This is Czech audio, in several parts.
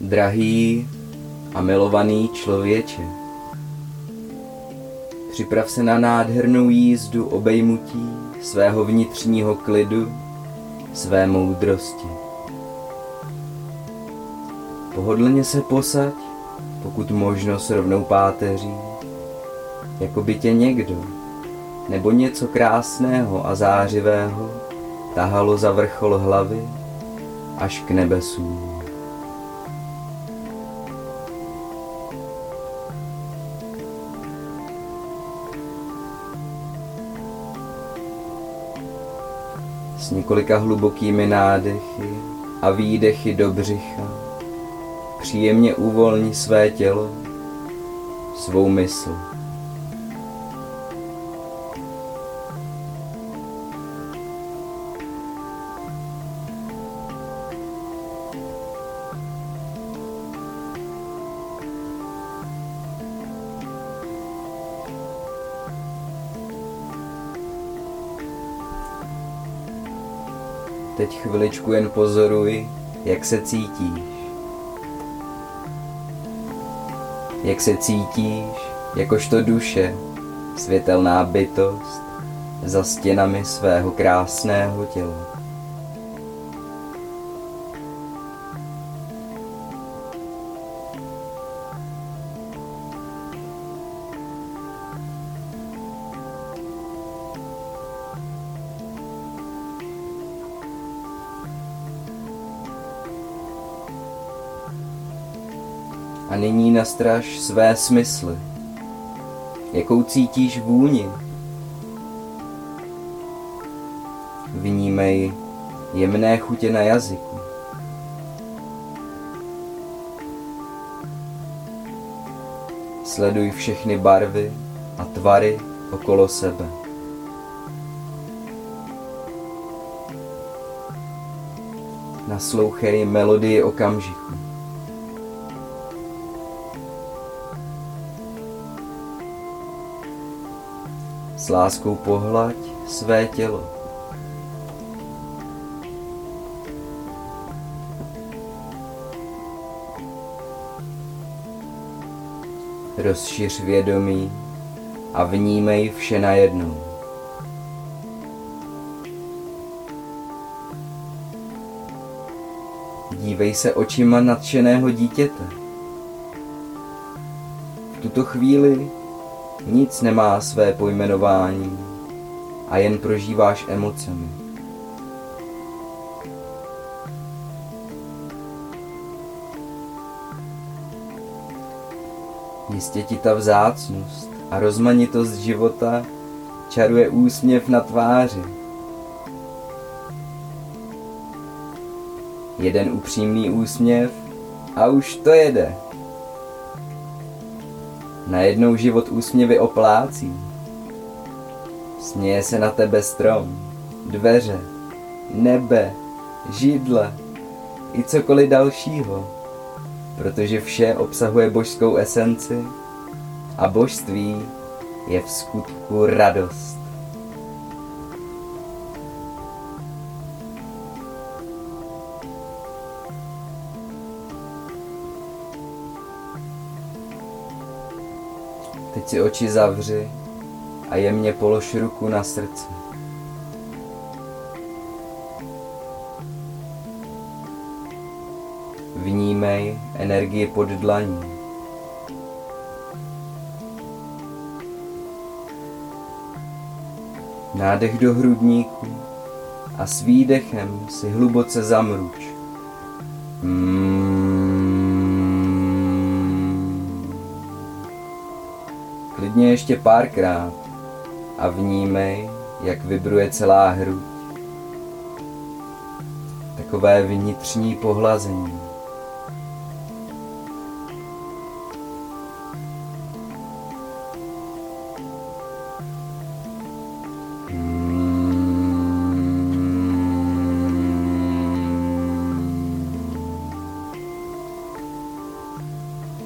Drahý a milovaný člověče, připrav se na nádhernou jízdu obejmutí svého vnitřního klidu, své moudrosti. Pohodlně se posaď, pokud možno s rovnou páteří, jako by tě někdo nebo něco krásného a zářivého tahalo za vrchol hlavy až k nebesům. S několika hlubokými nádechy a výdechy do břicha. Příjemně uvolni své tělo, svou mysl. Teď chviličku jen pozoruj, jak se cítíš. Jak se cítíš, jakožto duše, světelná bytost, za stěnami svého krásného těla. A nyní nastraž své smysly. Jakou cítíš vůni? Vnímej jemné chutě na jazyku. Sleduj všechny barvy a tvary okolo sebe. Naslouchej melodii okamžiku. S láskou pohlaď své tělo. Rozšiř vědomí a vnímej vše najednou. Dívej se očima nadšeného dítěte. V tuto chvíli nic nemá své pojmenování a jen prožíváš emocemi. Jistě ti ta vzácnost a rozmanitost života čaruje úsměv na tváři. Jeden upřímný úsměv a už to jede. Najednou život úsměvy oplácí. Směje se na tebe strom, dveře, nebe, židle i cokoliv dalšího, protože vše obsahuje božskou esenci a božství je v skutku radost. Teď si oči zavři a jemně polož ruku na srdce. Vnímej energii pod dlaní. Nádech do hrudníku a s výdechem si hluboce zamruč. Mm. Klidně ještě párkrát a vnímej, jak vibruje celá hruď. Takové vnitřní pohlazení.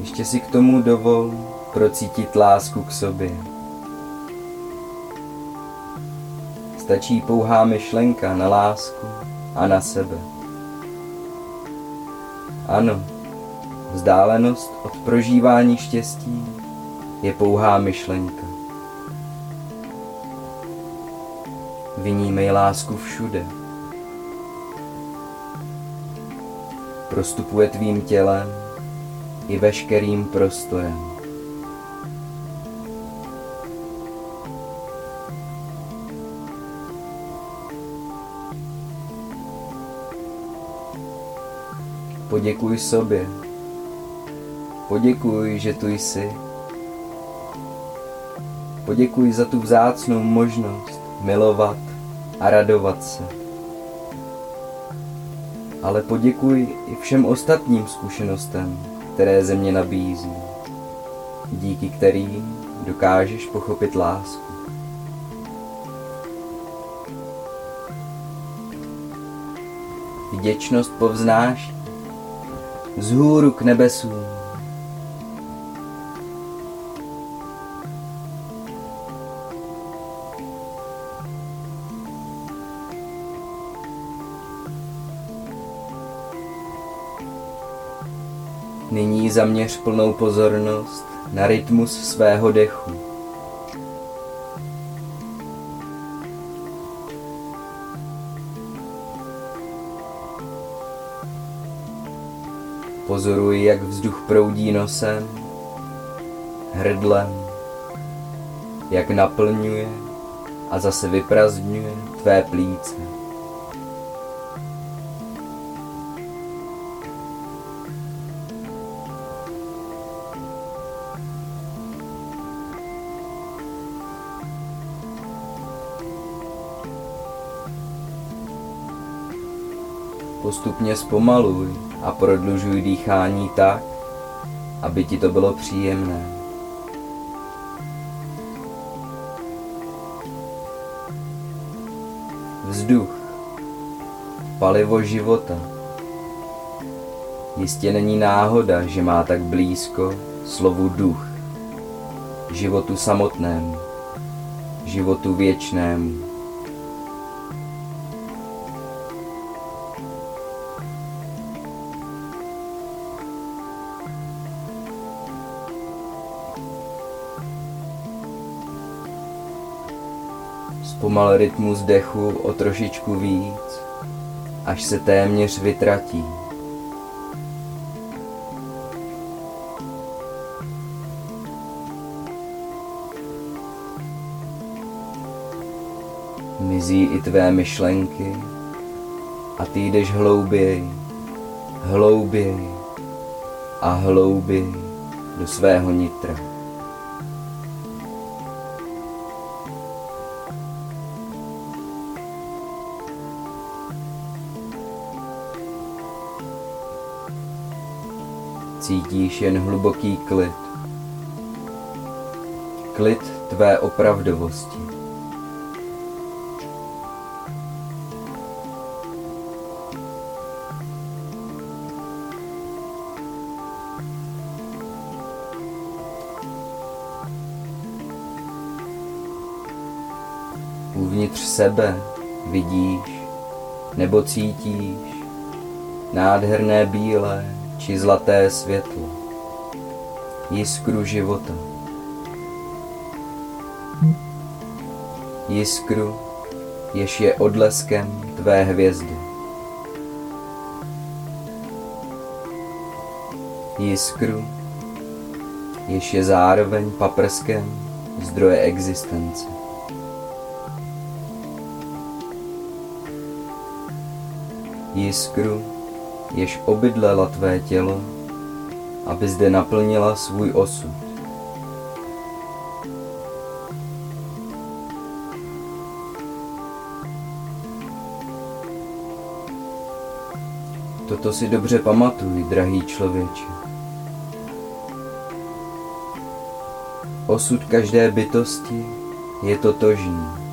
Ještě si k tomu dovol procítit lásku k sobě. Stačí pouhá myšlenka na lásku a na sebe. Ano, vzdálenost od prožívání štěstí je pouhá myšlenka. Vynímej lásku všude. Prostupuje tvým tělem i veškerým prostojem. Poděkuj sobě. Poděkuj, že tu jsi. Poděkuj za tu vzácnou možnost milovat a radovat se. Ale poděkuj i všem ostatním zkušenostem, které země nabízí, díky kterým dokážeš pochopit lásku. Vděčnost povznáší vzhůru k nebesům. Nyní zaměř plnou pozornost na rytmus svého dechu. Pozoruj, jak vzduch proudí nosem, hrdlem, jak naplňuje a zase vyprazdňuje tvé plíce. Postupně zpomaluj a prodlužuj dýchání tak, aby ti to bylo příjemné. Vzduch, palivo života. Jistě není náhoda, že má tak blízko slovu duch, životu samotnému, životu věčnému. Zpomal rytmus dechu o trošičku víc, až se téměř vytratí. Mizí i tvé myšlenky a ty jdeš hlouběji, hlouběji a hlouběji do svého nitra. Cítíš jen hluboký klid. Klid tvé opravdovosti. Uvnitř sebe vidíš nebo cítíš nádherné bílé, či zlaté světlo, jiskru života. Jiskru, jež je odleskem tvé hvězdy. Jiskru, jež je zároveň paprskem zdroje existence. Jiskru, jež obydlela tvé tělo, aby zde naplnila svůj osud. Toto si dobře pamatuj, drahý člověče. Osud každé bytosti je totožný.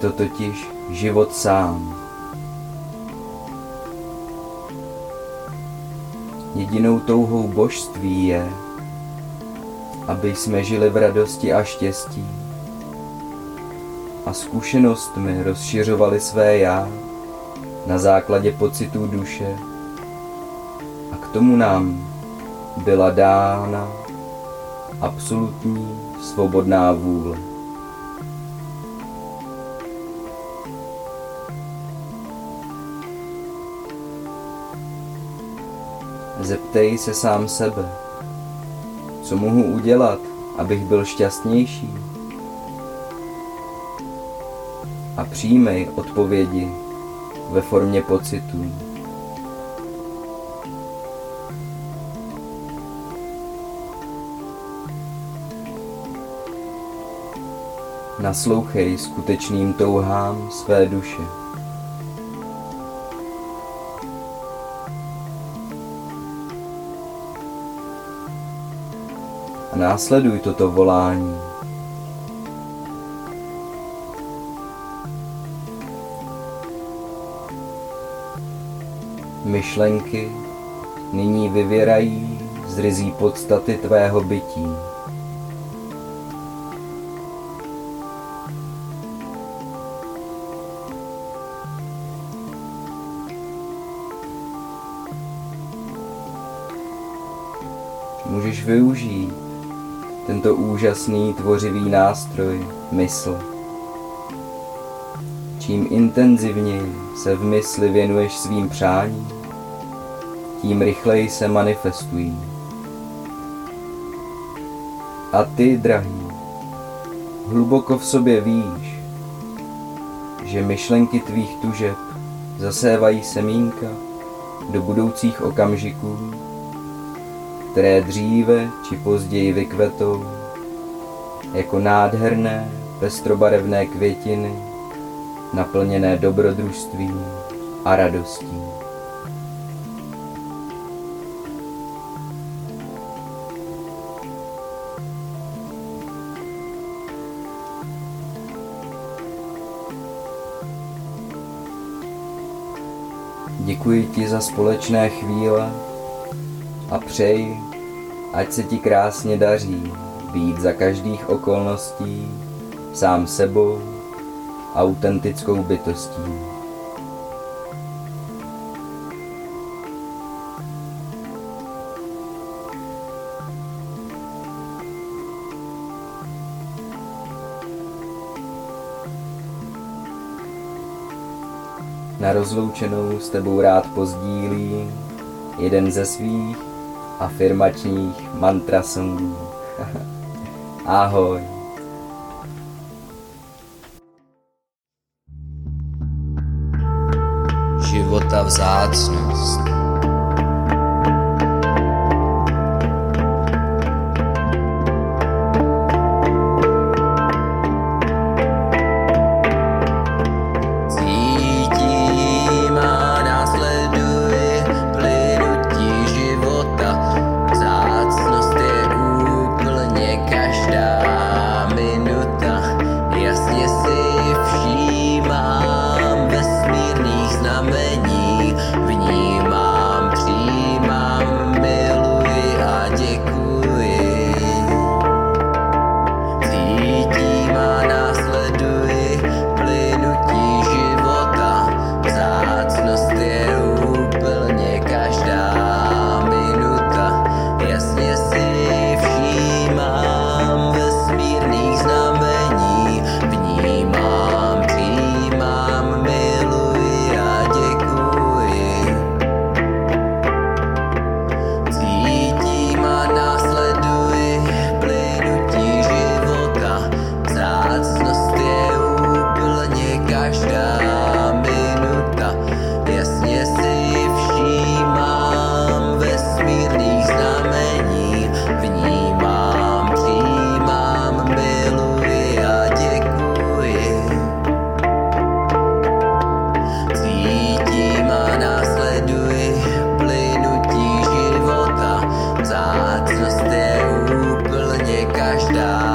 To totiž život sám. Jedinou touhou božství je, aby jsme žili v radosti a štěstí a zkušenostmi rozšiřovali své já na základě pocitů duše a k tomu nám byla dána absolutní svobodná vůle. Zeptej se sám sebe, co mohu udělat, abych byl šťastnější. A přijmej odpovědi ve formě pocitů. Naslouchej skutečným touhám své duše. Následuj toto volání. Myšlenky nyní vyvěrají z rizí podstaty tvého bytí. můžeš využít tento úžasný tvořivý nástroj mysl. Čím intenzivněji se v mysli věnuješ svým přáním, tím rychleji se manifestují. A ty, drahý, hluboko v sobě víš, že myšlenky tvých tužeb zasévají semínka do budoucích okamžiků, které dříve či později vykvetou jako nádherné pestrobarevné květiny, naplněné dobrodružstvím a radostí. Děkuji ti za společné chvíle a přeji, ať se ti krásně daří být za každých okolností sám sebou, autentickou bytostí. Na rozloučenou s tebou rád pozdílím jeden ze svých afirmačních mantra songů. Ahoj. Života vzácnost Blízkost je úplně každá.